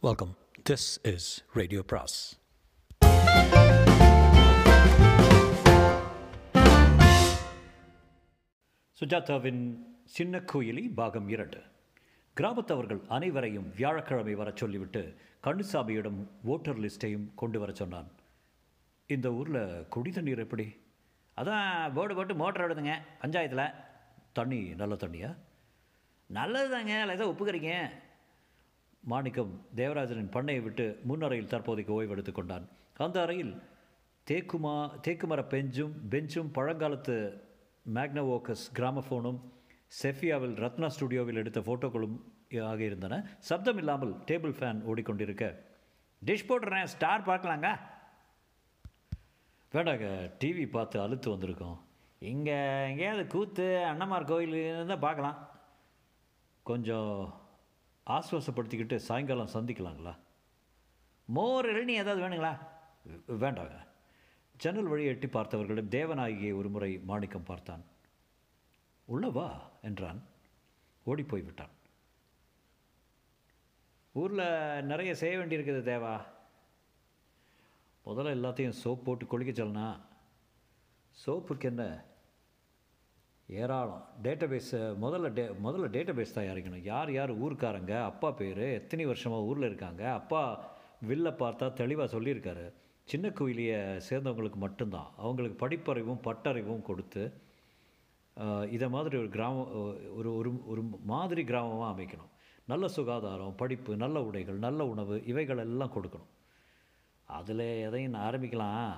Welcome this is radio பிராஸ் சுஜாதாவின் சின்ன கோயிலி பாகம் இரண்டு. கிராமத்தவர்கள் அனைவரையும் வியாழக்கிழமை வரச் சொல்லிவிட்டு கண்ணுசாமியிடம் ஓட்டர் லிஸ்ட்டையும் கொண்டு வர சொன்னான். இந்த ஊரில் குடி தண்ணீர் எப்படி? அதான் போர்டு போட்டு மோட்டர் எடுதுங்க பஞ்சாயத்தில். தண்ணி நல்ல தண்ணியா? நல்லது தாங்க இல்லை ஏதோ ஒப்புக்கிறீங்க மாணிக்கம் தேவராஜனின் பண்ணையை விட்டு முன்னறையில் தற்போதைக்கு ஓய்வெடுத்து கொண்டான். அந்த அறையில் தேக்குமா தேக்குமர பெஞ்சும் பெஞ்சும் பழங்காலத்து மேக்னவோக்கஸ் கிராமஃபோனும் செஃபியாவில் ரத்னா ஸ்டுடியோவில் எடுத்த ஃபோட்டோக்களும் ஆக இருந்தன. சப்தம் இல்லாமல் டேபிள் ஃபேன் ஓடிக்கொண்டிருக்க. டிஷ் போட்டுறேன் ஸ்டார் பார்க்கலாங்க. வேண்டாங்க டிவி பார்த்து அழுத்து வந்திருக்கோம். இங்கே எங்கேயாவது கூத்து அண்ணமார் கோயில் தான் பார்க்கலாம். கொஞ்சம் ஆஸ்வாசப்படுத்திக்கிட்டு சாயங்காலம் சந்திக்கலாங்களா? மோர் இளநீ ஏதாவது வேணுங்களா? வேண்டாங்க. ஜன்னல் வழியை எட்டி பார்த்தவர்களிடம் தேவநாயகியை ஒரு முறை மாணிக்கம் பார்த்தான். உள்ளவா என்றான். ஓடிப்போய் விட்டான் ஊரில் நிறைய செய்ய வேண்டியிருக்குது தேவா. முதல்ல எல்லாத்தையும் சோப் போட்டு குளிக்க சொல்லனா சோப்புக்கு என்ன ஏராளம். டேட்டாபேஸ் முதல்ல டே முதல்ல டேட்டாபேஸ் தயாரிக்கணும் யார் யார் ஊருக்காரங்க அப்பா பேர் எத்தனை வருஷமாக ஊரில் இருக்காங்க அப்பா வில்ல பார்த்தா தெளிவாக சொல்லியிருக்காரு. சின்ன கோயிலியை சேர்ந்தவங்களுக்கு மட்டும்தான். அவங்களுக்கு படிப்பறிவும் பட்டறிவும் கொடுத்து இதை மாதிரி ஒரு கிராமம் ஒரு ஒரு ஒரு மாதிரி கிராமமாக அமைக்கணும். நல்ல சுகாதாரம் படிப்பு நல்ல உடைகள் நல்ல உணவு இவைகள் எல்லாம் கொடுக்கணும். அதில் எதையும் நான் ஆரம்பிக்கலாம்.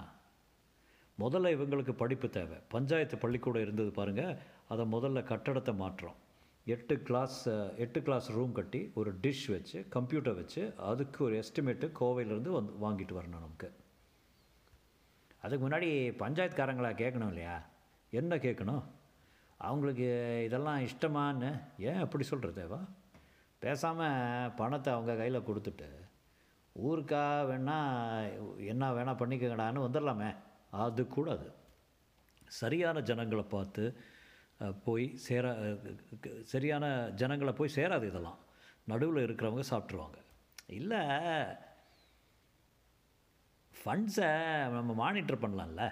முதல்ல இவங்களுக்கு படிப்பு தேவை. பஞ்சாயத்து பள்ளிக்கூடம் இருந்தது பாருங்கள் அதை முதல்ல கட்டடத்தை மாற்றோம் எட்டு கிளாஸ் எட்டு கிளாஸ் ரூம் கட்டி ஒரு டிஷ் வச்சு கம்ப்யூட்டர் வச்சு அதுக்கு ஒரு எஸ்டிமேட்டு கோவையிலேருந்து வந்து வாங்கிட்டு வரணும் நமக்கு. அதுக்கு முன்னாடி பஞ்சாயத்துக்காரங்களா கேட்கணும் இல்லையா? என்ன கேட்கணும்? அவங்களுக்கு இதெல்லாம் இஷ்டமான்னு ஏன் அப்படி சொல்கிற தேவா? பேசாமல் பணத்தை அவங்க கையில் கொடுத்துட்டு ஊருக்கா வேணால் என்ன வேணால் பண்ணிக்கங்கடான்னு வந்துடலாமே அது கூடாது. சரியான ஜனங்களை பார்த்து போய் சேர சரியான ஜனங்களை போய் சேராது இதெல்லாம். நடுவில் இருக்கிறவங்க சாப்பிட்ருவாங்க இல்லை ஃபண்ட்ஸை நம்ம மானிட்டர் பண்ணலாம்ல.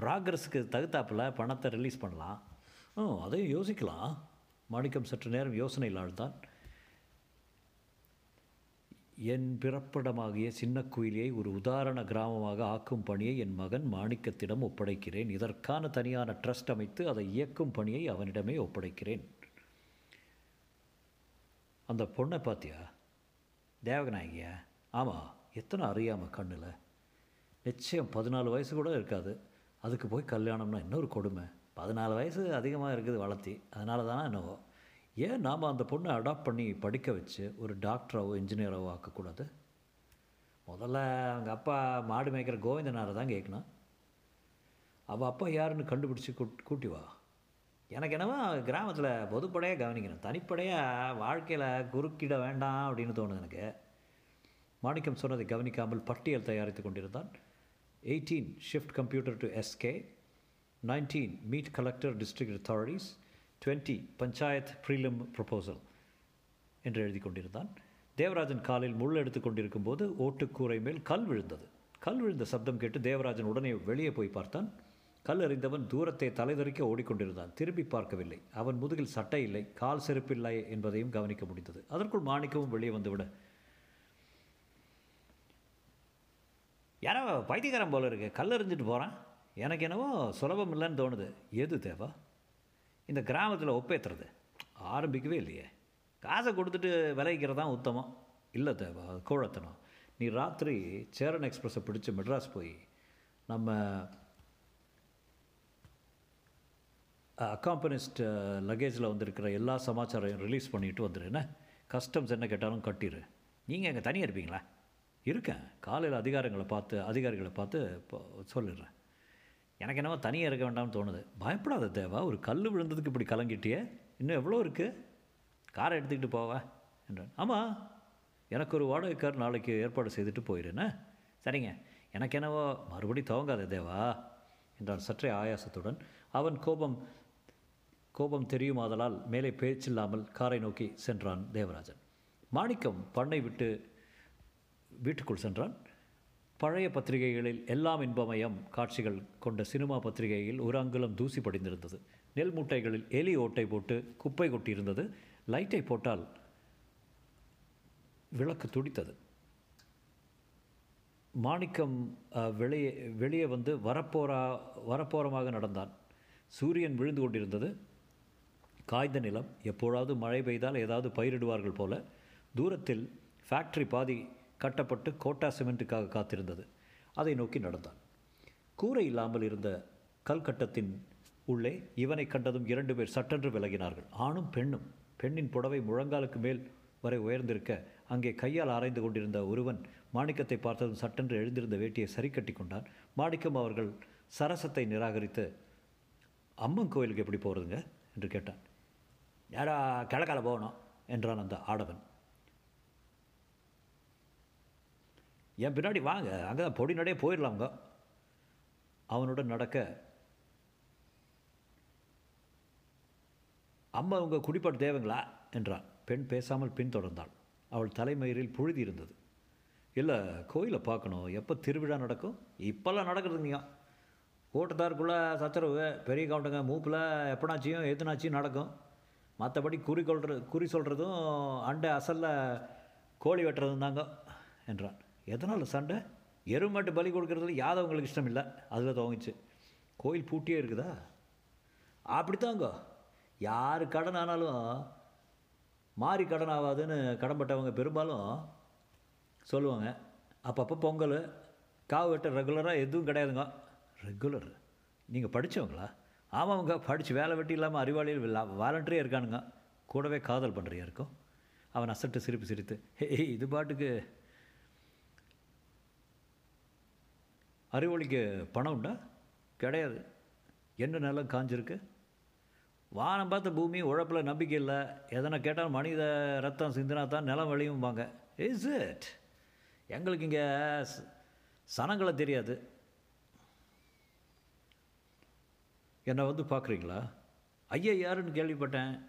ப்ராக்ரஸுக்கு தகுத்தாப்பில் பணத்தை ரிலீஸ் பண்ணலாம். ஓ அதையும் யோசிக்கலாம். மாணிக்கம் சற்று நேரம் யோசனையில் ஆழ்ந்தான். என் பிறப்பிடமாகிய சின்ன குயிலியை ஒரு உதாரண கிராமமாக ஆக்கும் பணியை என் மகன் மாணிக்கத்திடம் ஒப்படைக்கிறேன். இதற்கான தனியான ட்ரஸ்ட் அமைத்து அதை இயக்கும் பணியை அவனிடமே ஒப்படைக்கிறேன். அந்த பொண்ணை பார்த்தியா தேவகநாயகியா? ஆமாம் எத்தனை அறியாமல் கண்ணில். நிச்சயம் பதினாலு வயசு கூட இருக்காது. அதுக்கு போய் கல்யாணம்னா இன்னொரு கொடுமை. பதினாலு வயசு அதிகமாக இருக்குது வளர்த்தி. அதனால தானே என்னவோ? ஏன் நாம் அந்த பொண்ணை அடாப்ட் பண்ணி படிக்க வச்சு ஒரு டாக்டராவோ இன்ஜினியராவோ ஆக்கக்கூடாது? முதல்ல அவங்க அப்பா மாடு மேய்க்கிற கோவிந்தனாரை தான் கேட்கணும் அவள் அப்பா யாருன்னு கண்டுபிடிச்சி கூட்டி வா. எனக்கு என்னவோ கிராமத்தில் பொதுப்படையாக கவனிக்கணும். தனிப்படையாக வாழ்க்கையில் குறுக்கிட வேண்டாம் அப்படின்னு தோணுது எனக்கு. மாணிக்கம் சொன்னதை கவனிக்காமல் பட்டியல் தயாரித்து கொண்டிருந்தான். Eighteen shift computer to S K nineteen meet collector district authorities twenty panchayat prelim proposal என்று எழுதி கொண்டிருந்தான் தேவராஜன் காலில் முள் எடுத்து கொண்டிருக்கும் போது ஓட்டுக்கூரை மேல் கல் விழுந்தது. கல் விழுந்த சப்தம் கேட்டு தேவராஜன் உடனே வெளியே போய் பார்த்தான். கல் அறிந்தவன் தூரத்தை தலைதறிக்க ஓடிக்கொண்டிருந்தான். திரும்பி பார்க்கவில்லை. அவன் முதுகில் சட்டை இல்லை. கால் செருப்பில்லை என்பதையும் கவனிக்க முடிந்தது. அதற்குள் மாணிக்கமும் வெளியே வந்துவிட யாரோ பைத்தியக்காரன் போல இருக்கு. கல் எறிஞ்சிட்டு போகிறான் எனக்கு என்னவோ சுலபம் இல்லைன்னு தோணுது. எது தேவா? இந்த கிராமத்தில் ஒப்பேத்துறது. ஆரம்பிக்கவே இல்லையே. காசை கொடுத்துட்டு விளைவிக்கிறது தான் உத்தமம்? இல்லை தேவா கோழத்தனம். நீ ராத்திரி சேரன் எக்ஸ்பிரஸை பிடிச்சி மெட்ராஸ் போய் நம்ம அக்காம்பனிஸ்ட் லக்கேஜில் வந்திருக்கிற எல்லா சமாச்சாரையும் ரிலீஸ் பண்ணிட்டு வந்துடு என்ன? கஸ்டம்ஸ் என்ன கேட்டாலும் கட்டிடு நீங்கள் அங்கே தனியாக இருப்பீங்களா? இருக்கேன். காலையில் அதிகாரங்களை பார்த்து அதிகாரிகளை பார்த்து இப்போ சொல்லிடுறேன். எனக்கு என்னவோ தனியாக இருக்க வேண்டாம்னு தோணுது. பயப்படாத தேவா ஒரு கல் விழுந்ததுக்கு இப்படி கலங்கிட்டியே? இன்னும் எவ்வளோ இருக்குது காரை எடுத்துக்கிட்டு போவா என்றான். ஆமாம் எனக்கு ஒரு வாடகை கார் நாளைக்கு ஏற்பாடு செய்துட்டு போயிடுறேண்ணே சரிங்க. எனக்கு என்னவோ மறுபடி துவங்காத தேவா என்றான் சற்றே ஆயாசத்துடன். அவன் கோபம் கோபம் தெரியுமாதலால் மேலே பேச்சில்லாமல் காரை நோக்கி சென்றான் தேவராஜன். மாணிக்கம் பண்ணை விட்டு வீட்டுக்குள் சென்றான். பழைய பத்திரிகைகளில் எல்லாம் இன்பமயம் காட்சிகள் கொண்ட சினிமா பத்திரிகையில் ஒரு அங்குலம் தூசி படிந்திருந்தது. நெல் மூட்டைகளில் எலி ஓட்டை போட்டு குப்பை கொட்டியிருந்தது. லைட்டை போட்டால் விளக்கு துடித்தது. மாணிக்கம் வெளியே வெளியே வந்து வரப்போரா வரப்போரமாக நடந்தான். சூரியன் விழுந்து கொண்டிருந்தது. காய்ந்த நிலம் எப்போதாவது மழை பெய்தால் ஏதாவது பயிரிடுவார்கள் போல. தூரத்தில் ஃபேக்ட்ரி பாதி கட்டப்பட்டு கோட்டா சிமெண்ட்டுக்காக காத்திருந்தது. அதை நோக்கி நடந்தான். கூரை இல்லாமல் இருந்த கல்கட்டத்தின் உள்ளே இவனை கண்டதும் இரண்டு பேர் சட்டென்று விலகினார்கள். ஆணும் பெண்ணும். பெண்ணின் புடவை முழங்காலுக்கு மேல் வரை உயர்ந்திருக்க அங்கே கையால் ஆராய்ந்து கொண்டிருந்த ஒருவன் மாணிக்கத்தை பார்த்ததும் சட்டென்று எழுந்திருந்த வேட்டியை சரி கட்டி கொண்டான். மாணிக்கம் அவர்கள் சரசத்தை நிராகரித்து அம்மன் கோயிலுக்கு எப்படி போகிறதுங்க என்று கேட்டான். யாரா கிழக்கால போகணும் என்றான் அந்த ஆடவன். என் பின்னாடி வாங்க. அங்கே தான் பொடி நடையே போயிடலாங்க அவனுடன் நடக்க. அம்மா உங்கள் குடிப்பாடு தேவைங்களா? என்றான். பெண் பேசாமல் பின்தொடர்ந்தாள். அவள் தலைமயிரில் புழுதி இருந்தது. இல்லை கோயிலை பார்க்கணும். எப்போ திருவிழா நடக்கும்? இப்போல்லாம் நடக்கிறதுங்கய்யா கூட்டத்தாருக்குள்ளே சச்சரவு பெரிய கவுண்டங்க மூப்பில் எப்பனாச்சியும் எதுனாச்சியும் நடக்கும். மற்றபடி குறி கொள்ற குறி சொல்கிறதும் அண்டை அசலில் கோழி வெட்டுறதும் தாங்க என்றான். எதனால் சண்டை? எருமாட்டு பலி கொடுக்கறதுல யாதவங்களுக்கு இஷ்டம் இல்லை அதில் துவங்கிச்சு கோயில் பூட்டியே இருக்குதா? அப்படித்தாங்க. யார் கடன் ஆனாலும் மாறி கடன் ஆகாதுன்னு கடன்பட்டவங்க பெரும்பாலும் சொல்லுவாங்க. அப்பப்போ பொங்கல் காவு வெட்ட ரெகுலராக எதுவும் கிடையாதுங்க. ரெகுலர் நீங்கள் படித்தவங்களா ஆமாங்க படித்து வேலை வெட்டி இல்லாமல் அறிவாளியில் வாலண்டரியாக இருக்கானுங்க. கூடவே காதல் பண்ணுறியா இருக்கும் அவன் அசட்டு சிரிப்பு சிரித்து ஹே இது பாட்டுக்கு அறிவொளிக்கு பணம் உண்டா? கிடையாது. என்ன நிலம் காஞ்சிருக்கு? வானம் பார்த்த பூமி உழப்பில் நம்பிக்கை இல்லை. எதனா கேட்டாலும் மனித ரத்தம் சிந்தினா தான் நிலம் விளையும்பாங்க. இஸ் இட் எங்களுக்கு இங்கே சனங்களை தெரியாது. என்னை வந்து பார்க்குறீங்களா? ஐயா யாருன்னு கேள்விப்பட்டேன்.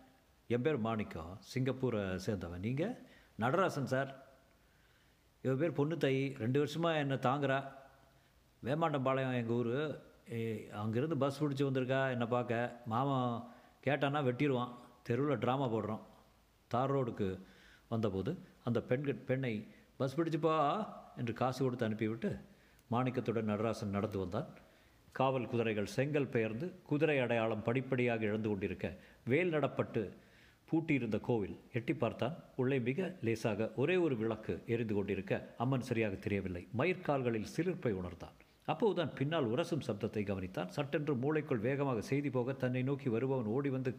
என் பேர் மாணிக்கம். சிங்கப்பூரை சேர்ந்தவன். நீங்கள் நடராசன் சார். இவ பேர் பொண்ணு தை ரெண்டு வருஷமாக என்னை தாங்குறா. வேமாண்டம்பாளையம் எங்கள் ஊர். அங்கேருந்து பஸ் பிடிச்சி வந்திருக்கா என்னை பார்க்க. மாமன் கேட்டான்னா வெட்டிடுவான் தெருவில் ட்ராமா போடுறோம். தார் ரோடுக்கு வந்தபோது அந்த பெண்கள் பெண்ணை பஸ் பிடிச்சுப்பா என்று காசு கொடுத்து அனுப்பிவிட்டு மாணிக்கத்துடன் நடராசன் நடந்து வந்தான். காவல் குதிரைகள் செங்கல் பெயர்ந்து குதிரை அடையாளம் படிப்படியாக இழந்து கொண்டிருக்க வேல் நடப்பட்டு பூட்டியிருந்த கோவில் எட்டி பார்த்தான். உள்ளே மிக லேசாக ஒரே ஒரு விளக்கு எரிந்து கொண்டிருக்க அம்மன் சரியாக தெரியவில்லை. மயிர்கால்களில் சிலிர்ப்பை உணர்ந்தான். அப்போதுதான் பின்னால் உரசும் சப்தத்தை கவனித்தான். சட்டென்று மூளைக்குள் வேகமாக செய்தி போக தன்னை நோக்கி வருபவன் ஓடி வந்து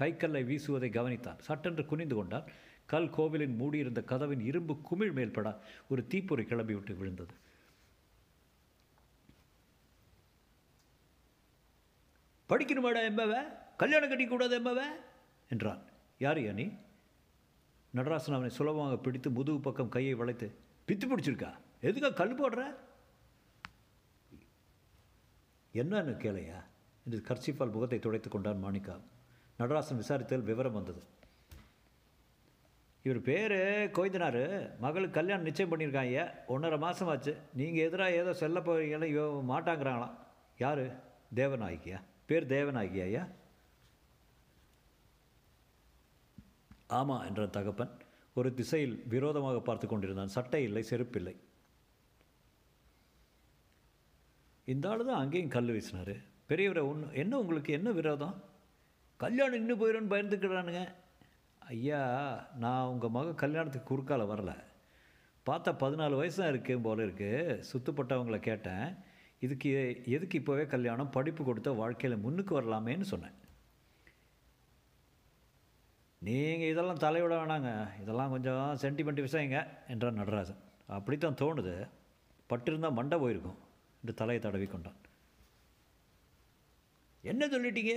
கைக்கல்லை வீசுவதை கவனித்தான். சட்டென்று குனிந்து கொண்டான். கல் கோவிலின் மூடியிருந்த கதவின் இரும்பு குமிழ் மேல்பட ஒரு தீப்பொறி கிளம்பிவிட்டு விழுந்தது. படிக்கணுமாடா எம்பவ? கல்யாணம் கட்டிக்கூடாது எம்பவ? என்றான். யார் யா நீ? நடராசன் அவனை சுலபமாக பிடித்து முதுகு பக்கம் கையை வளைத்து பித்து பிடிச்சிருக்கா? எதுக்கா கல் போடுற? என்னன்னு கேளையா என்று கர்ச்சிப்பால் முகத்தை துடைத்து கொண்டான் மாணிக்கா. நடராசன் விசாரித்ததில் விவரம் வந்தது. இவர் பேர் கோய்தனார். மகளுக்கு கல்யாணம் நிச்சயம் பண்ணியிருக்காங்க. ஐயா ஒன்றரை மாதமாச்சு நீங்கள் எதிராக ஏதோ செல்ல போகிறீங்களா இவ மாட்டாங்கிறாங்களாம். யார்? தேவநாயகியா? பேர் தேவநாயகியா ஐயா? ஆமாம் என்ற தகப்பன் ஒரு திசையில் விரோதமாக பார்த்து கொண்டிருந்தான். சட்டை இல்லை செருப்பில்லை இந்த ஆள் தான் அங்கேயும் கல் வீசினார். பெரியவரை ஒன்று என்ன உங்களுக்கு என்ன விரோதம்? கல்யாணம் இன்னும் போயிடும்னு பயந்துக்கிறானுங்க. ஐயா நான் உங்கள் மக கல்யாணத்துக்கு குறுக்கால வரல. பார்த்தா பதினாலு வயசு தான் போல இருக்குது சுத்தப்பட்டவங்கள கேட்டேன். இதுக்கு எதுக்கு இப்போவே கல்யாணம்? படிப்பு கொடுத்த வாழ்க்கையில் முன்னுக்கு வரலாமேன்னு சொன்னேன். நீங்கள் இதெல்லாம் தலைவிட வேணாங்க. இதெல்லாம் கொஞ்சம் சென்டிமெண்ட் விஷயங்க என்றான் நடராஜன். அப்படித்தான் தோணுது. பட்டிருந்தால் மண்டை போயிருக்கும். என்று தலையை தடவி கொண்டான். என்ன சொல்லிட்டீங்க?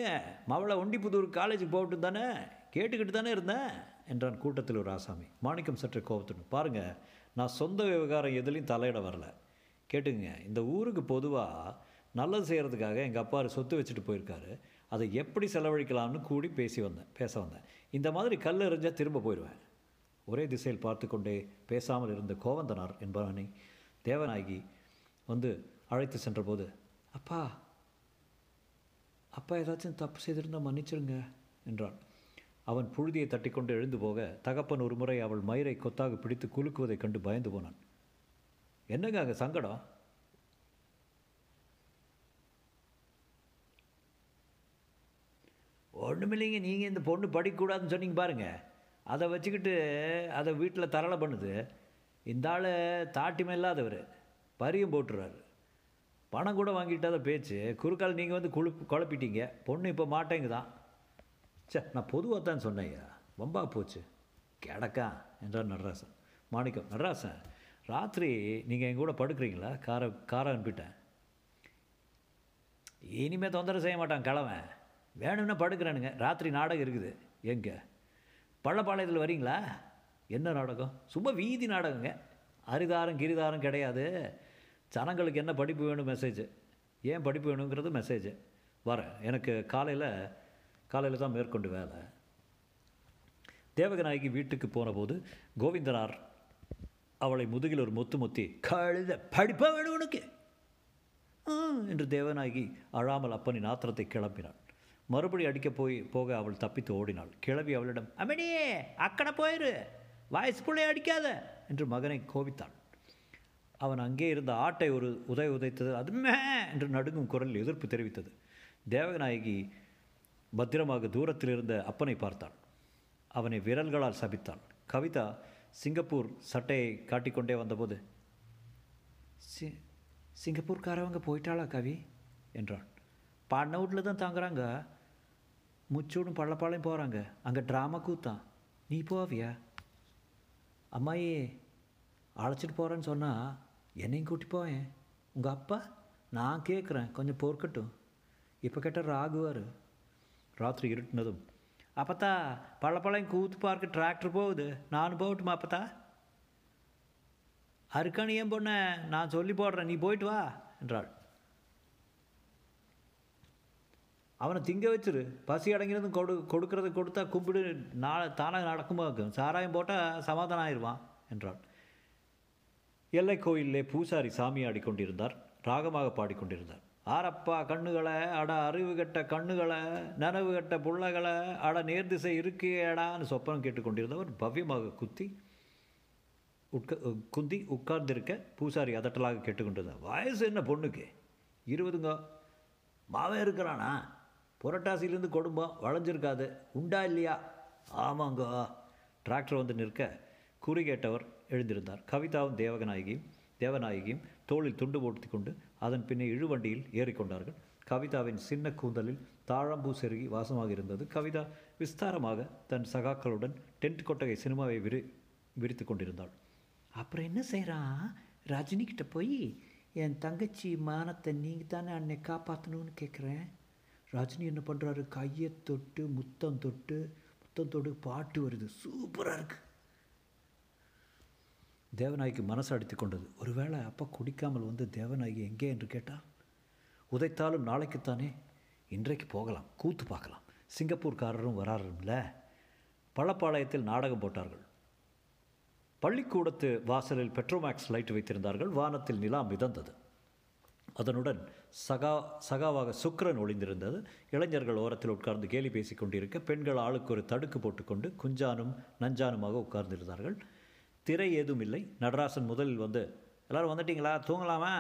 மவளை ஒண்டிப்புதூர் காலேஜுக்கு போகட்டு தானே? கேட்டுக்கிட்டு தானே இருந்தேன் என்றான் கூட்டத்தில் ஒரு ஆசாமி. மாணிக்கம் சற்று கோபத்துடன் பாருங்கள் நான் சொந்த விவகாரம் எதுலேயும் தலையிட வரல. கேட்டுங்க இந்த ஊருக்கு பொதுவாக நல்லது செய்கிறதுக்காக எங்கள் அப்பா சொத்து வச்சுட்டு போயிருக்காரு. அதை எப்படி செலவழிக்கலாம்னு கூடி பேசி வந்தேன் பேச வந்தேன். இந்த மாதிரி கல் எறிஞ்சால் திரும்ப போயிடுவேன். ஒரே திசையில் பார்த்து கொண்டே பேசாமல் இருந்த கோவந்தனார் என்பவனை தேவநாயகி வந்து அழைத்து சென்றபோது அப்பா அப்பா ஏதாச்சும் தப்பு செய்திருந்தால் மன்னிச்சிருங்க என்றான். அவன் புழுதியை தட்டிக்கொண்டு எழுந்து போக தகப்பன் ஒரு முறை அவள் மயிரை கொத்தாக பிடித்து குலுக்குவதைக் கண்டு பயந்து போனான். என்னங்க அங்கே சங்கடம்? ஒன்றுமில்லைங்க நீங்கள் இந்த பொண்ணு படிக்கக்கூடாதுன்னு சொன்னீங்க பாருங்கள் அதை வச்சுக்கிட்டு அதை வீட்டில் தரலை பண்ணுது. இந்த ஆள் தாட்டிமே இல்லாதவர். பரியும் போட்டுறாரு. பணம் கூட வாங்கிட்டாத பேச்சு. குறுக்கால் நீங்கள் வந்து குழு குழப்பிட்டீங்க. பொண்ணு இப்போ மாட்டேங்குதான் சே நான் பொதுவாக தான் சொன்னேய்யா வம்பா போச்சு. கிடக்கா என்றார் நடராசன். மாணிக்கம் நடராசன் ராத்திரி நீங்கள் எங்கள் கூட படுக்கிறீங்களா? காரை காரை அனுப்பிட்டேன். இனிமேல் தொந்தரவு செய்ய மாட்டான் கிழவன் வேணும்னா படுக்கிறேனுங்க. ராத்திரி நாடகம் இருக்குது. எங்கே? பள்ளப்பாளையத்தில் வரீங்களா? என்ன நாடகம்? சும்மா வீதி நாடகங்க. அரிதாரம் கிரிதாரம் கிடையாது. ஜனங்களுக்கு என்ன படிப்பு வேணும் மெசேஜ் ஏன் படிப்பு வேணுங்கிறது மெசேஜ் வரேன் எனக்கு காலையில் காலையில் தான் மேற்கொண்டு வேலை. தேவகநாயகி வீட்டுக்கு போனபோது கோவிந்தனார் அவளை முதுகில் ஒரு முத்து முத்தி கழுத படிப்பாக வேணும் உனக்கு. என்று தேவநாயகி அழாமல் அப்பனின் ஆத்திரத்தை கிளப்பினாள் மறுபடி அடிக்கப் போய் போக அவள் தப்பித்து ஓடினாள். கிளவி அவளிடம் அம்மணியே அக்கடை போயிரு. வயசு அடிக்காத என்று மகனை கோபித்தாள் அவன் அங்கே இருந்த ஆட்டை ஒரு உதவி உதைத்தது. அது மே என்று நடுங்கும் குரலில் எதிர்ப்பு தெரிவித்தது. தேவநாயகி பத்திரமாக தூரத்தில் இருந்த அப்பனை பார்த்தாள் அவனை விரல்களால் சபித்தாள் கவிதா சிங்கப்பூர் சட்டையை காட்டிக்கொண்டே வந்தபோது சி சிங்கப்பூர்காரவங்க போயிட்டாளா கவி? என்றான். பண்ண வீட்டில் தான் தாங்குறாங்க. முச்சூடும் பள்ளப்பாளையும் போகிறாங்க அங்கே ட்ராமா கூத்தான். நீ போவியா? அம்மாயி அழைச்சிட்டு போகிறேன்னு சொன்னால் என்னையும் கூட்டி போவேன் உங்கள் அப்பா? நான் கேட்குறேன் கொஞ்சம் பொறுக்கட்டும். இப்போ கேட்டால் ராகுவார். ராத்திரி இருட்டினதும் அப்பத்தா பழப்பழம் கூத்து பார்க்க டிராக்டர் போகுது. நானும் போகட்டுமா அப்பத்தா? அருக்கானு ஏன் பொண்ண? நான் சொல்லி போடுறேன். நீ போயிட்டு வா என்றாள். அவனை திங்க வச்சிரு. பசி அடங்கிறதும் கொடு கொடுக்கறது கொடுத்தா கும்பிடு. நாளை தானாக நடக்குமா இருக்கும் சாராயம் போட்டால் சமாதானம் ஆயிடுவான் என்றாள். எல்லை கோயிலே பூசாரி சாமி ஆடிக்கொண்டிருந்தார் ராகமாக பாடிக்கொண்டிருந்தார். ஆரப்பா கண்ணுகளை அட அறிவு கட்ட கண்ணுகளை நனவு கெட்ட புள்ளைகளை அட நேர்திசை இருக்கேடான்னு சொப்பனம் கேட்டுக்கொண்டிருந்தவர் பவ்யமாக குத்தி உட்க குந்தி உட்கார்ந்திருக்க பூசாரி அதட்டலாக கேட்டுக்கொண்டிருந்தார் வயசு என்ன பொண்ணுக்கு? இருபதுங்க. மாவன் இருக்கிறானா? புரட்டாசிலேருந்து குடும்பம் வளைஞ்சிருக்காது. உண்டா இல்லையா? ஆமாங்க. டிராக்டர் வந்து நிற்க குறி கேட்டவர் எழுந்திருந்தார் கவிதாவும் தேவகநாயகியும் தேவநாயகியும் தோளில் துண்டு போட்டு கொண்டு அதன் பின்னே இழுவண்டியில் ஏறிக்கொண்டார்கள். கவிதாவின் சின்ன கூந்தலில் தாழம்பூ செருகி வாசமாக இருந்தது. கவிதா விஸ்தாரமாக தன் சகாக்களுடன் டென்ட் கொட்டகை சினிமாவை விரி விரித்து கொண்டிருந்தாள். அப்புறம் என்ன செய்கிறான் ரஜினிகிட்ட போய் என் தங்கச்சி மானத்தை நீங்கள் தானே அன்னை காப்பாற்றணும்னு கேட்குறேன் ரஜினி என்ன பண்ணுறாரு கையை தொட்டு முத்தம் தொட்டு முத்தம் தொட்டு பாட்டு வருது. சூப்பராக இருக்குது தேவநாய்க்கு மனசு அடித்து கொண்டது ஒருவேளை அப்பா குடிக்காமல் வந்து தேவநாயகி எங்கே என்று கேட்டால் உதைத்தாலும் நாளைக்குத்தானே இன்றைக்கு போகலாம் கூத்து பார்க்கலாம். சிங்கப்பூர்காரரும் வராரும்ல. பள்ளப்பாளையத்தில் நாடகம் போட்டார்கள். பள்ளிக்கூடத்து வாசலில் பெட்ரோமேக்ஸ் லைட் வைத்திருந்தார்கள். வானத்தில் நிலா மிதந்தது. அதனுடன் சகா சகாவாக சுக்கரன் ஒளிந்திருந்தது. இளைஞர்கள் ஓரத்தில் உட்கார்ந்து கேலி பேசிக் கொண்டிருக்க பெண்கள் ஆளுக்கு ஒரு தடுக்கு போட்டுக்கொண்டு குஞ்சானும் நஞ்சானுமாக உட்கார்ந்திருந்தார்கள். திரை ஏதும் இல்லை. நடராசன் முதலில் வந்து எல்லாரும் வந்துட்டிங்களா? தூங்கலாமா?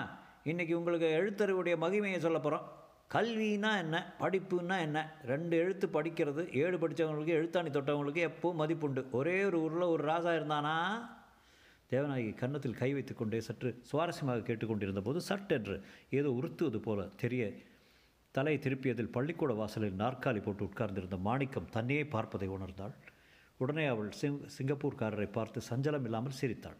இன்றைக்கி உங்களுக்கு எழுத்தறிவுடைய மகிமையை சொல்ல போகிறோம் கல்வின்னா என்ன? படிப்புன்னா என்ன? ரெண்டு எழுத்து படிக்கிறது ஏழு படித்தவங்களுக்கு எழுத்தாணி தொட்டவங்களுக்கு எப்போவும் மதிப்புண்டு. ஒரே ஒரு ஊரில் ஒரு ராஜா இருந்தானா? தேவநாயகி கன்னத்தில் கை வைத்துக்கொண்டே சற்று சுவாரஸ்யமாக கேட்டுக்கொண்டிருந்த போது சட்டென்று ஏதோ உறுத்துவது போல தெரிய தலை திருப்பியதில் பள்ளிக்கூட வாசலில் நாற்காலி போட்டு உட்கார்ந்திருந்த மாணிக்கம் தன்னையே பார்ப்பதை உணர்ந்தாள். உடனே அவள் சிங் சிங்கப்பூர்காரரை பார்த்து சஞ்சலம் இல்லாமல் சிரித்தாள்.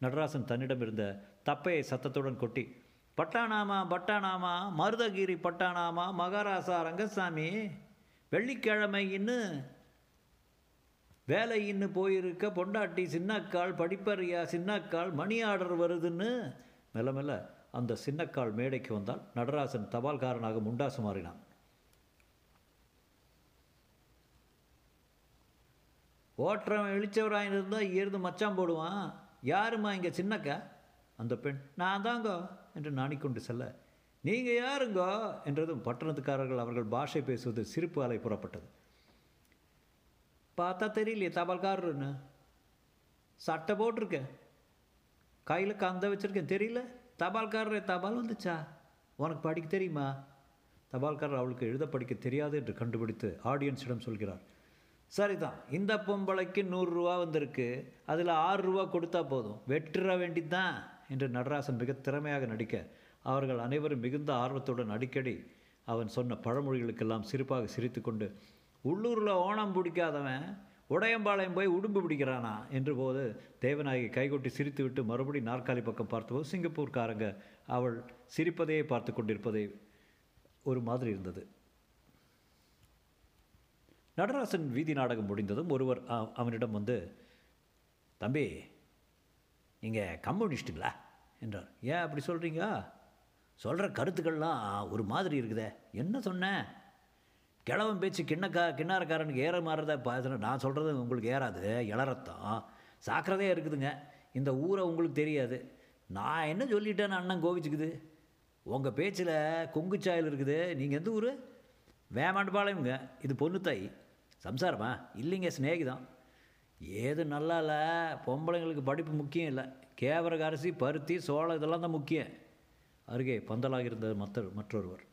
நடராசன் தன்னிடம் இருந்த தப்பையை சத்தத்துடன் கொட்டி பட்டானாமா பட்டானாமா மருதகிரி பட்டானாமா மகாராசா ரங்கசாமி வெள்ளிக்கிழமை இன்னும் வேலை இன்னும் போயிருக்க பொண்டாட்டி சின்னக்கால் படிப்பறியா சின்னக்கால் மணி ஆர்டர் வருதுன்னு. மெல்ல மெல்ல அந்த சின்னக்கால் மேடைக்கு வந்தால் நடராசன் தபால்காரனாக முண்டாசு மாறினான். ஓட்டுறவன் இழிச்சவராக இருந்தால் இயர்ந்து மச்சான் போடுவான். யாரும்மா இங்கே சின்னக்கா? அந்த பெண் நான் தாங்கோ என்று நாணிக்கொண்டு செல்ல. நீங்கள் யாருங்கோ? என்றதும் பட்டணத்துக்காரர்கள் அவர்கள் பாஷை பேசுவது சிரிப்பு அலை புறப்பட்டது. பார்த்தா தெரியலையே தபால்காரருன்னு சட்டை போட்டிருக்கேன். கையில் கந்த வச்சுருக்கேன். தெரியல தபால்காரரே தபால் வந்துச்சா? உனக்கு படிக்க தெரியுமா? தபால்காரர் அவளுக்கு எழுத படிக்க தெரியாது என்று கண்டுபிடித்து ஆடியன்ஸிடம் சொல்கிறார். சரிதான். இந்த பொம்பளைக்கு நூறுரூவா வந்திருக்கு. அதில் ஆறு ரூபா கொடுத்தா போதும். வெட்டுற வேண்டிதான் என்று நடராசன் மிக திறமையாக நடிக்க அவர்கள் அனைவரும் மிகுந்த ஆர்வத்துடன் அடிக்கடி அவன் சொன்ன பழமொழிகளுக்கெல்லாம் சிரிப்பாக சிரித்துக்கொண்டு உள்ளூரில் ஓணம் பிடிக்காதவன் உடையம்பாளையம் போய் உடும்பு பிடிக்கிறானா? என்று போது தேவநாயகி கைகொட்டி சிரித்துவிட்டு மறுபடி நாற்காலி பக்கம் பார்த்தபோது சிங்கப்பூர்காரங்க அவள் சிரிப்பதையே பார்த்து கொண்டிருப்பதை ஒரு மாதிரி இருந்தது. நடராசன் வீதி நாடகம் முடிந்ததும் ஒருவர் அவனிடம் வந்து தம்பி நீங்கள் கம்யூனிஸ்ட்டுங்களா என்றார். ஏன் அப்படி சொல்கிறீங்க சொல்கிற கருத்துக்கள்லாம் ஒரு மாதிரி இருக்குதே. என்ன சொன்னேன் கிழவன் பேச்சு கிண்ணக்கா கிண்ணாரக்காரனுக்கு ஏற மாறுறத பார்த்து நான் சொல்கிறது உங்களுக்கு ஏறாது. இளரத்தம். சாக்கிரதையாக இருக்குதுங்க. இந்த ஊரை உங்களுக்கு தெரியாது. நான் என்ன சொல்லிட்டேன்னு அண்ணன் கோவிச்சுக்குது? உங்கள் பேச்சில் கொங்குச்சாயல் இருக்குது. நீங்கள் எந்த ஊர்? வேமாண்டுபாளையமுங்க இது பொண்ணுத்தாய் சம்சாரமா? இல்லைங்க சிநேகிதம். ஏது நல்லா இல்லை. பொம்பளைங்களுக்கு படிப்பு முக்கியம் இல்லை. கேவரக அரிசி பருத்தி சோளம் இதெல்லாம் தான் முக்கியம். அருகே பந்தலாக இருந்த மற்ற மற்றொருவர்.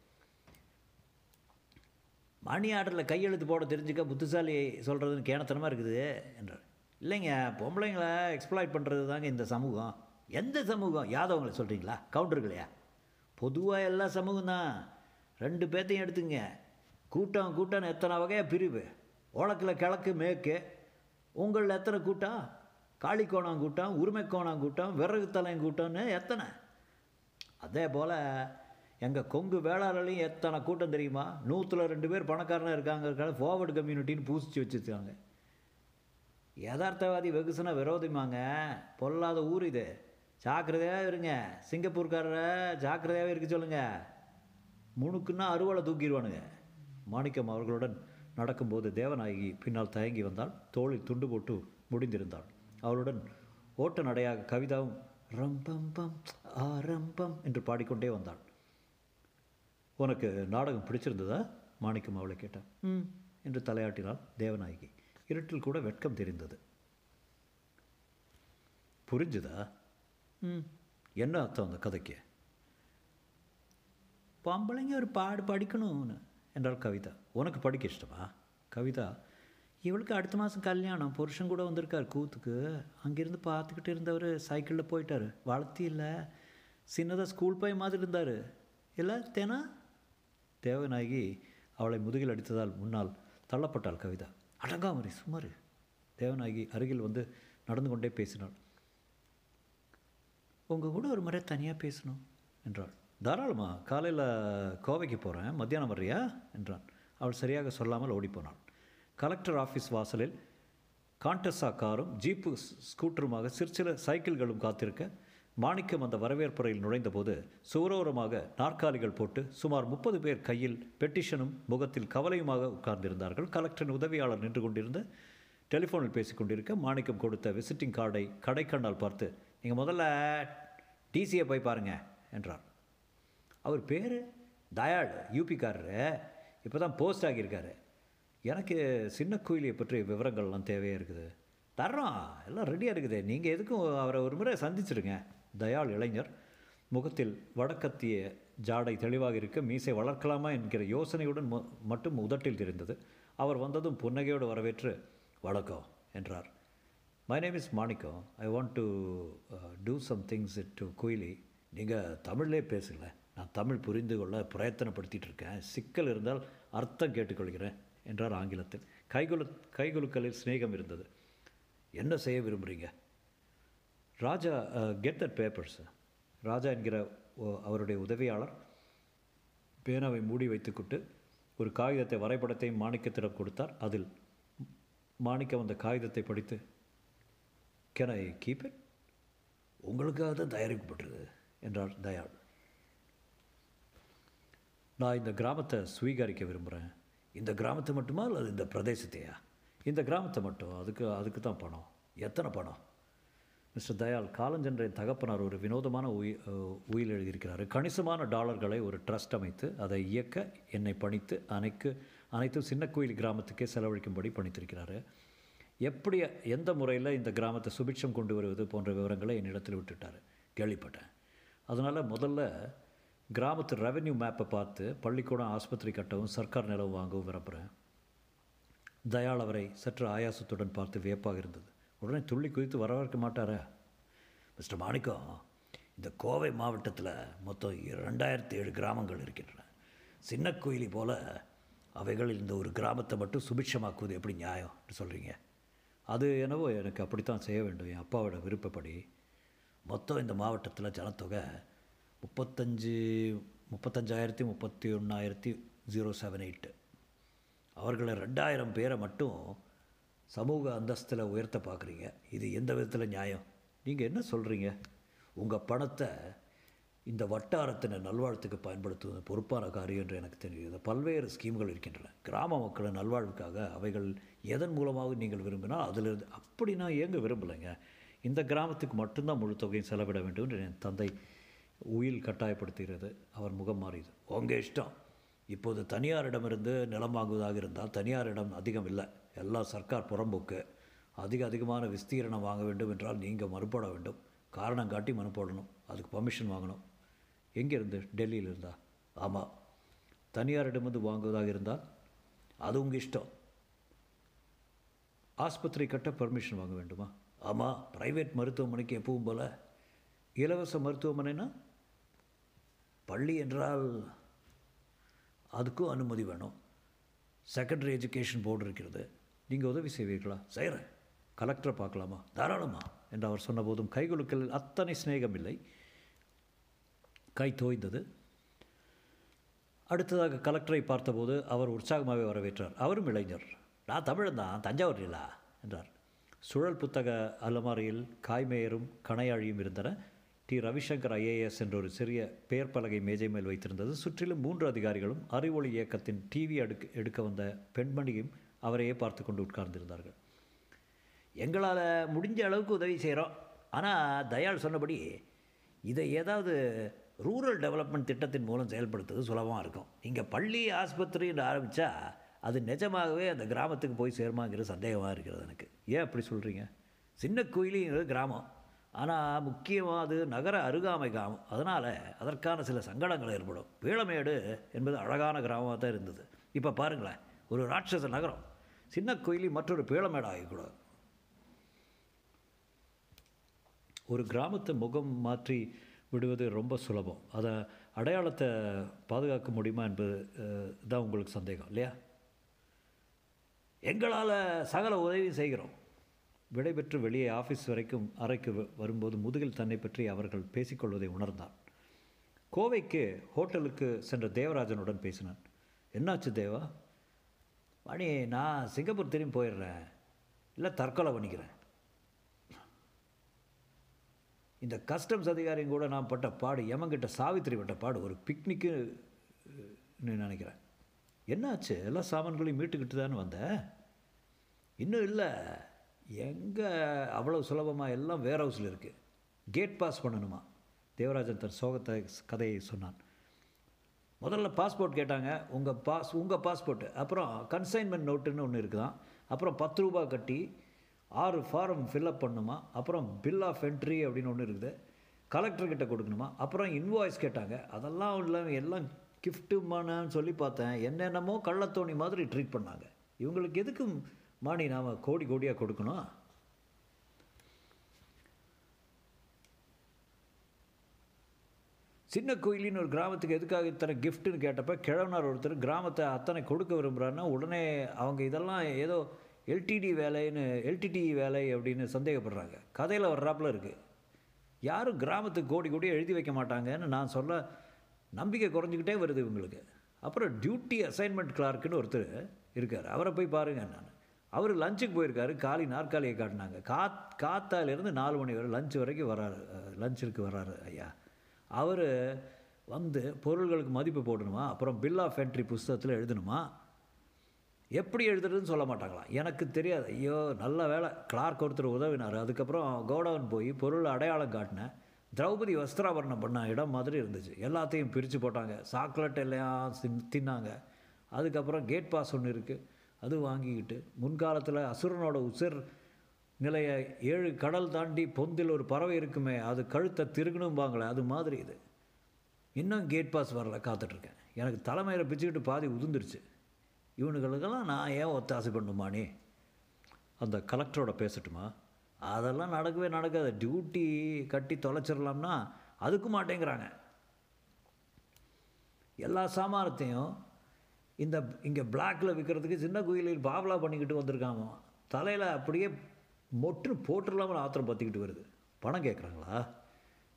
மணி ஆர்டரில் கையெழுத்து போட தெரிஞ்சுக்க புத்திசாலி சொல்கிறதுன்னு கேணத்தனமாக இருக்குது என்றார். இல்லைங்க பொம்பளைங்களை எக்ஸ்ப்ளாய்ட் பண்ணுறது தாங்க இந்த சமூகம். எந்த சமூகம்? யாதவங்களை சொல்கிறீங்களா கவுண்டர்களையா பொதுவாக எல்லா சமூகம் தான் ரெண்டு பேர்த்தையும் எடுத்துங்க கூட்டம் கூட்டம்னு எத்தனை வகையாக பிரிவு? உலக்கில் கிழக்கு மேற்கு. உங்களில் எத்தனை கூட்டம்? காளிக்கோணம் கூட்டம் உரிமை கோணம் கூட்டம் விறகு தலையும் கூட்டம்னு எத்தனை? அதே போல் எங்கள் கொங்கு வேளாளர்லையும் எத்தனை கூட்டம் தெரியுமா? நூற்றில் ரெண்டு பேர் பணக்காரனாக இருக்காங்க ஃபார்வர்டு கம்யூனிட்டின்னு பூசிச்சு வச்சுருக்காங்க. யதார்த்தவாதி வெகுசன விரோதிமாங்க. பொல்லாத ஊர் இது. ஜாக்கிரதையாக இருங்க. சிங்கப்பூர்காரரை ஜாக்கிரதையாகவே இருக்க சொல்லுங்கள் முணுக்குன்னா அருவாளை தூக்கிடுவானுங்க. மாணிக்கம் அவர்களுடன் நடக்கும்போது தேவநாயகி பின்னால் தயங்கி வந்தாள். தோளில் துண்டு போட்டு முடிந்திருந்தாள். அவளுடன் ஓட்ட நடையாக கவிதாவும் ரம்பம் பம் ஆரம்பம் என்று பாடிக்கொண்டே வந்தாள். உனக்கு நாடகம் பிடிச்சிருந்ததா? மாணிக்கம் அவளை கேட்டான். ம் என்று தலையாட்டினாள் தேவநாயகி. இருட்டில் கூட வெட்கம் தெரிந்தது. புரிஞ்சுதா? ம். என்ன அர்த்தம் அந்த கதைக்கு? பொம்பளைங்க ஒரு பாடு படிக்கணும்னு. என்றாள் கவிதா உனக்கு படிக்க இஷ்டமா? கவிதா இவளுக்கு அடுத்த மாதம் கல்யாணம் புருஷன் கூட வந்திருக்கார் கூத்துக்கு. அங்கேருந்து பார்த்துக்கிட்டு இருந்தவர் சைக்கிளில் போயிட்டார். வளர்த்தி இல்லை. சின்னதாக ஸ்கூல் போய் மாதிரி இருந்தார். இல்லை தேனா? தேவநாயகி அவளை முதுகில் அடித்ததால் முன்னால் தள்ளப்பட்டாள் கவிதா. அடங்காமரி சுமார் தேவநாயகி அருகில் வந்து நடந்து கொண்டே பேசினாள். உங்கள் கூட ஒரு முறை தனியாக பேசணும் என்றாள். தாராளமா காலையில் கோவைக்கு போகிறேன் மத்தியானம் வர்றியா? என்றான். அவள் சரியாக சொல்லாமல் ஓடிப்போனாள். கலெக்டர் ஆஃபீஸ் வாசலில் காண்டஸா காரும் ஜீப்பு ஸ்கூட்டருமாக சிற்சில சைக்கிள்களும் காத்திருக்க மாணிக்கம் அந்த வரவேற்புறையில் நுழைந்தபோது சுவரோரமாக நாற்காலிகள் போட்டு சுமார் முப்பது பேர் கையில் பெட்டிஷனும் முகத்தில் கவலையுமாக உட்கார்ந்திருந்தார்கள். கலெக்டரின் உதவியாளர் நின்று கொண்டிருந்த டெலிஃபோனில் பேசிக் கொண்டிருக்க மாணிக்கம் கொடுத்த விசிட்டிங் கார்டை கடைக்கண்ணால் பார்த்து நீங்கள் முதல்ல டிசியை போய் பாருங்க என்றார் அவர் பேர் தயாள் யூபிக்காரரு இப்போ தான் போஸ்ட் ஆகியிருக்காரு. எனக்கு சின்ன கோயிலை பற்றிய விவரங்கள்லாம் தேவையாக இருக்குது? தர்றோம் எல்லாம் ரெடியாக இருக்குது. நீங்கள் எதுக்கும் அவரை ஒரு முறை சந்திச்சிருங்க. தயாள் இளைஞர் முகத்தில் வடக்கத்திய ஜாடை தெளிவாக இருக்க. மீசை வளர்க்கலாமா என்கிற யோசனையுடன் மட்டும் உதட்டில் தெரிந்தது. அவர் வந்ததும் புன்னகையோடு வரவேற்று வணக்கம் என்றார். My name is Manickam I want to do some things it to Kuyili நீங்கள் தமிழ்லே பேசுங்களேன். நான் தமிழ் புரிந்து கொள்ள பிரயத்தனப்படுத்திகிட்டு இருக்கேன் சிக்கல் இருந்தால் அர்த்தம் கேட்டுக்கொள்கிறேன் என்றார் ஆங்கிலத்தில். கைகுலு கைகுலுக்கலில் சிநேகம் இருந்தது. என்ன செய்ய விரும்புகிறீங்க Raja get that papers Raja என்கிற அவருடைய உதவியாளர் பேனாவை மூடி வைத்துக்கொண்டு ஒரு காகிதத்தை வரைபடத்தையும் மாணிக்கத்திடம் கொடுத்தார். அதில் மாணிக்கம் அந்த காகிதத்தை படித்து கேன் ஐ கீப் இட் உங்களுக்காக தான் தயாரிக்கப்பட்டது என்றார் தயாள். நான் இந்த கிராமத்தை ஸ்வீகரிக்க விரும்புகிறேன் இந்த கிராமத்தை மட்டுமா அல்லது இந்த பிரதேசத்தையா? இந்த கிராமத்தை மட்டும் அதுக்கு அதுக்கு தான் பணம். எத்தனை பணம்? மிஸ்டர் தயால் காலஞ்சென்ற தகப்பனார் ஒரு வினோதமான உயி உயில் எழுதியிருக்கிறார். கணிசமான டாலர்களை ஒரு ட்ரஸ்ட் அமைத்து அதை இயக்க என்னை பணித்து அனைக்கு அனைத்தும் சின்ன கோயில் கிராமத்துக்கே செலவழிக்கும்படி பணித்திருக்கிறாரு. எப்படி எந்த முறையில் இந்த கிராமத்தை சுபிட்சம் கொண்டு வருவது போன்ற விவரங்களை என்னிடத்தில் விட்டுட்டார். கேள்விப்பட்டேன். அதனால் முதல்ல கிராமத்து ரெவென்யூ மேப்பை பார்த்து பள்ளிக்கூடம் ஆஸ்பத்திரி கட்டவும் சர்க்கார் நிலம் வாங்கவும் விரும்புகிறேன் தயாள் அவரை சற்று ஆயாசத்துடன் பார்த்து வியப்பாக இருந்தது. உடனே துள்ளி குதித்து வரவேற்க மாட்டாரா? மிஸ்டர் மாணிக்கம் இந்த கோவை மாவட்டத்தில் மொத்தம் ரெண்டாயிரத்தி ஏழு கிராமங்கள் இருக்கின்றன. சின்ன கோயிலி போல் அவைகளில் இந்த ஒரு கிராமத்தை மட்டும் சுபிட்சமாக்குவது எப்படி நியாயம் சொல்கிறீங்க அது என்னவோ எனக்கு அப்படித்தான் செய்ய வேண்டும். என் அப்பாவோட விருப்பப்படி மொத்தம் இந்த மாவட்டத்தில் ஜனத்தொகை முப்பத்தஞ்சு முப்பத்தஞ்சாயிரத்தி முப்பத்தி ஒன்றாயிரத்தி ஜீரோ செவன் எயிட்டு. அவர்களை ரெண்டாயிரம் பேரை மட்டும் சமூக அந்தஸ்தில் உயர்த்த பார்க்குறீங்க. இது எந்த விதத்தில் நியாயம்? நீங்கள் என்ன சொல்கிறீங்க உங்கள் பணத்தை இந்த வட்டாரத்தின நல்வாழ்த்துக்கு பயன்படுத்துவது பொறுப்பான காரியம் என்று எனக்கு தெரிகிறது பல்வேறு ஸ்கீம்கள் இருக்கின்றன. கிராம மக்களின் நல்வாழ்வுக்காக அவைகள் எதன் மூலமாக நீங்கள் விரும்பினால் அதிலிருந்து அப்படி நான் ஏங்க விரும்பலைங்க. இந்த கிராமத்துக்கு மட்டும்தான் முழு தொகையும் செலவிட வேண்டும் என்று என் தந்தை உயில் கட்டாயப்படுத்துகிறது அவர் முகம் மாறியது. உங்கள் இஷ்டம். இப்போது தனியாரிடமிருந்து நிலம் வாங்குவதாக இருந்தால் தனியாரிடம் அதிகம் இல்லை. எல்லாம் சர்க்கார் புறம்போக்கு. அதிக அதிகமான விஸ்தீரணம் வாங்க வேண்டும் என்றால் நீங்கள் மறுபட வேண்டும். காரணம் காட்டி மனு போடணும். அதுக்கு பர்மிஷன் வாங்கணும். எங்கேருந்து? டெல்லியில் இருந்தா? ஆமாம் தனியாரிடமிருந்து வாங்குவதாக இருந்தால் அது உங்கள் இஷ்டம். ஆஸ்பத்திரி கட்ட பர்மிஷன் வாங்க வேண்டுமா? ஆமாம் ப்ரைவேட் மருத்துவமனைக்கு எப்பவும் போல். இலவச மருத்துவமனைனா பள்ளி என்றால் அதுக்கும் அனுமதி வேணும். செகண்டரி எஜுகேஷன் போர்டு இருக்கிறது. நீங்கள் உதவி செய்வீர்களா? செய்கிறேன் கலெக்டரை பார்க்கலாமா? தாராளமா என்று அவர் சொன்னபோதும் கைகுலுக்கலில் அத்தனை சிநேகம் இல்லை. கை தோய்ந்தது. அடுத்ததாக கலெக்டரை பார்த்தபோது அவர் உற்சாகமாகவே வரவேற்றார். அவரும் இளைஞர். நான் தமிழன் தான் தஞ்சாவூர் இல்லா என்றார். சுழல் புத்தக அலமாரியில் காய்மேயரும் கணையாழியும் இருந்தன. டி. ரவிசங்கர் ஐஏஎஸ் என்ற ஒரு சிறிய பெயர் பலகை மேஜை மேல் வைத்திருந்தது. சுற்றிலும் மூன்று அதிகாரிகளும் அறிவொளி இயக்கத்தின் டிவி அடுக்க எடுக்க வந்த பெண்மணியும் அவரையே பார்த்து கொண்டு உட்கார்ந்திருந்தார்கள். எங்களால் முடிஞ்ச அளவுக்கு உதவி செய்கிறோம் ஆனால் தயாள் சொன்னபடி இதை ஏதாவது ரூரல் டெவலப்மெண்ட் திட்டத்தின் மூலம் செயல்படுத்துறது சுலபமாக இருக்கும். இங்கே பள்ளி ஆஸ்பத்திரின்னு ஆரம்பித்தா அது நிஜமாகவே அந்த கிராமத்துக்கு போய் சேருமாங்கிற சந்தேகமாக இருக்கிறது எனக்கு. ஏன் அப்படி சொல்கிறீங்க சின்ன கோயிலுங்கிறது கிராமம். ஆனால் முக்கியமாக அது நகர அருகாமை கிராமம். அதனால் அதற்கான சில சங்கடங்கள் ஏற்படும். பீளமேடு என்பது அழகான கிராமமாக தான் இருந்தது. இப்போ பாருங்களேன் ஒரு ராட்சச நகரம். சின்ன கோயிலி மற்றொரு பீளமேடு ஆகிக்கூடாது. ஒரு கிராமத்தை முகம் மாற்றி விடுவது ரொம்ப சுலபம். அதை அடையாளத்தை பாதுகாக்க முடியுமா என்பது தான் உங்களுக்கு சந்தேகம் இல்லையா? எங்களால் சகல உதவி செய்கிறோம். விடைபெற்று வெளியே ஆஃபீஸ் வரைக்கும் அறைக்கு வரும்போது முதுகில் தன்னை பற்றி அவர்கள் பேசிக்கொள்வதை உணர்ந்தான். கோவைக்கு ஹோட்டலுக்கு சென்ற தேவராஜனுடன் பேசினான். என்னாச்சு தேவா? மணி நான் சிங்கப்பூர் திரும்பி போயிடுறேன். இல்லை தற்கொலை பண்ணிக்கிறேன். இந்த கஸ்டம்ஸ் அதிகாரியும் கூட நான் பட்ட பாடு எமங்கிட்ட சாவித்திரி பட்ட பாடு ஒரு பிக்னிக்கு நினைக்கிறேன். என்னாச்சு? எல்லா சாமான்களையும் மீட்டுக்கிட்டு தானே வந்தேன் இன்னும் இல்லை. எங்கே அவ்வளோ சுலபமாக எல்லாம் வேர் ஹவுஸில் இருக்குது கேட் பாஸ் பண்ணணுமா? தேவராஜன் தன் சோகத்தை கதையை சொன்னான். முதல்ல பாஸ்போர்ட் கேட்டாங்க. உங்கள் பாஸ் உங்கள் பாஸ்போர்ட்டு அப்புறம் கன்சைன்மெண்ட் நோட்டுன்னு ஒன்று இருக்குதான். அப்புறம் பத்து ரூபா கட்டி ஆறு ஃபார்ம் ஃபில்அப் பண்ணுமா? அப்புறம் பில் ஆஃப் என்ட்ரி அப்படின்னு ஒன்று இருக்குது. கலெக்டர்கிட்ட கொடுக்கணுமா? அப்புறம் இன்வாய்ஸ் கேட்டாங்க. அதெல்லாம் இல்லாமல் எல்லாம் கிஃப்ட்டுமானு சொல்லி பார்த்தேன். என்னென்னமோ கள்ளத்தோணி மாதிரி ட்ரீட் பண்ணாங்க. இவங்களுக்கு எதுக்கும் மானி நாம் கோடி கோடியாக கொடுக்கணும். சின்ன கோயிலின்னு ஒரு கிராமத்துக்கு எதுக்காக இத்தனை கிஃப்ட்டுன்னு கேட்டப்ப கிழவனார் ஒருத்தர் கிராமத்தை அத்தனை கொடுக்க விரும்புகிறாருன்னா உடனே அவங்க இதெல்லாம் ஏதோ எல்டிடி வேலைன்னு எல்டிடி வேலை அப்படின்னு சந்தேகப்படுறாங்க. கதையில் வர்றாப்புல இருக்குது யாரும் கிராமத்துக்கு கோடி கோடி எழுதி வைக்க மாட்டாங்கன்னு நான் சொல்ல நம்பிக்கை குறைஞ்சிக்கிட்டே வருது இவங்களுக்கு. அப்புறம் டியூட்டி அசைன்மெண்ட் கிளார்க்குன்னு ஒருத்தர் இருக்கார். அவரை போய் பாருங்கள் நான். அவர் லஞ்சுக்கு போயிருக்காரு. காலி நாற்காலியை காட்டினாங்க. காத் காத்தாலேருந்து நாலு மணி வரை லஞ்ச் வரைக்கும் வராரு. லஞ்சுக்கு வராரு ஐயா. அவர் வந்து பொருள்களுக்கு மதிப்பு போடணுமா? அப்புறம் பில் ஆஃப் என்ட்ரி புஸ்தகத்தில் எழுதணுமா? எப்படி எழுதுறதுன்னு சொல்ல மாட்டாங்களாம் எனக்கு தெரியாது. ஐயோ நல்ல வேலை. கிளார்க் ஒருத்தர் உதவினார். அதுக்கப்புறம் கோடவுன் போய் பொருள் அடையாளம் காட்டினேன் திரௌபதி வஸ்திராபரணம் பண்ண இடம் மாதிரி இருந்துச்சு. எல்லாத்தையும் பிரித்து போட்டாங்க. சாக்லேட் எல்லாம் தின் தின்னாங்க. அதுக்கப்புறம் கேட் பாஸ் ஒன்று இருக்குது அது வாங்கிக்கிட்டு முன்காலத்தில் அசுரனோட உசிர் நிலைய ஏழு கடல் தாண்டி பொந்தில் ஒரு பறவை இருக்குமே அது கழுத்தை திருகணும்பாங்களே அது மாதிரி இது. இன்னும் கேட் பாஸ் வரல காத்துட்ருக்கேன். எனக்கு தலைமையில் பிச்சுக்கிட்டு பாதி உதிர்ந்துருச்சு. இவனுங்களுக்கெல்லாம் நான் ஏன் ஒத்தாசை பண்ணுமானே அந்த கலெக்டரோட பேசட்டுமா? அதெல்லாம் நடக்கவே நடக்காது. டியூட்டி கட்டி தொலைச்சிடலாம்னா அதுக்கும் மாட்டேங்கிறாங்க. எல்லா சாமானத்தையும் இந்த இங்கே பிளாக்கில் விற்கிறதுக்கு சின்ன குயிலில் பாவலா பண்ணிக்கிட்டு வந்திருக்காங்க தலையில் அப்படியே மொட்டு போட்டுடலாமல் ஆத்திரம் பற்றிக்கிட்டு வருது. பணம் கேட்குறாங்களா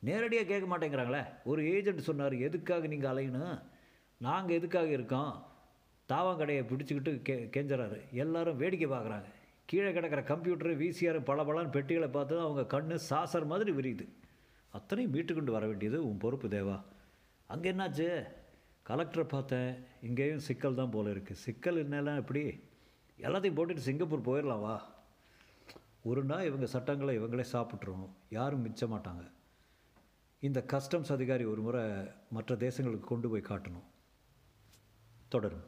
நேரடியாக கேட்க மாட்டேங்கிறாங்களே. ஒரு ஏஜென்ட் சொன்னார் எதுக்காக நீங்கள் அலையணும்? நாங்கள் எதுக்காக இருக்கோம்? தாவாங்கடையை பிடிச்சிக்கிட்டு கே கெஞ்சுறாரு. எல்லாரும் வேடிக்கை பார்க்குறாங்க கீழே கிடக்கிற கம்ப்யூட்டரு விசிஆர் பளபளன்னு பெட்டிகளை பார்த்து அவங்க கண்ணு சாசர் மாதிரி விரியுது. அத்தனையும் மீட்டுக்கொண்டு வர வேண்டியது உன் பொறுப்பு தேவா. அங்கே என்னாச்சு? கலெக்டரை பார்த்தேன் இங்கேயும் சிக்கல் தான் போல இருக்குது சிக்கல் என்னெல்லாம் எப்படி? எல்லாத்தையும் போட்டுட்டு சிங்கப்பூர் போயிடலாம் வா. ஒரு நாள் இவங்க சட்டங்களை இவங்களே சாப்பிட்ருவோம் யாரும் மிச்ச மாட்டாங்க. இந்த கஸ்டம்ஸ் அதிகாரி ஒரு முறை மற்ற தேசங்களுக்கு கொண்டு போய் காட்டணும். தொடரும்.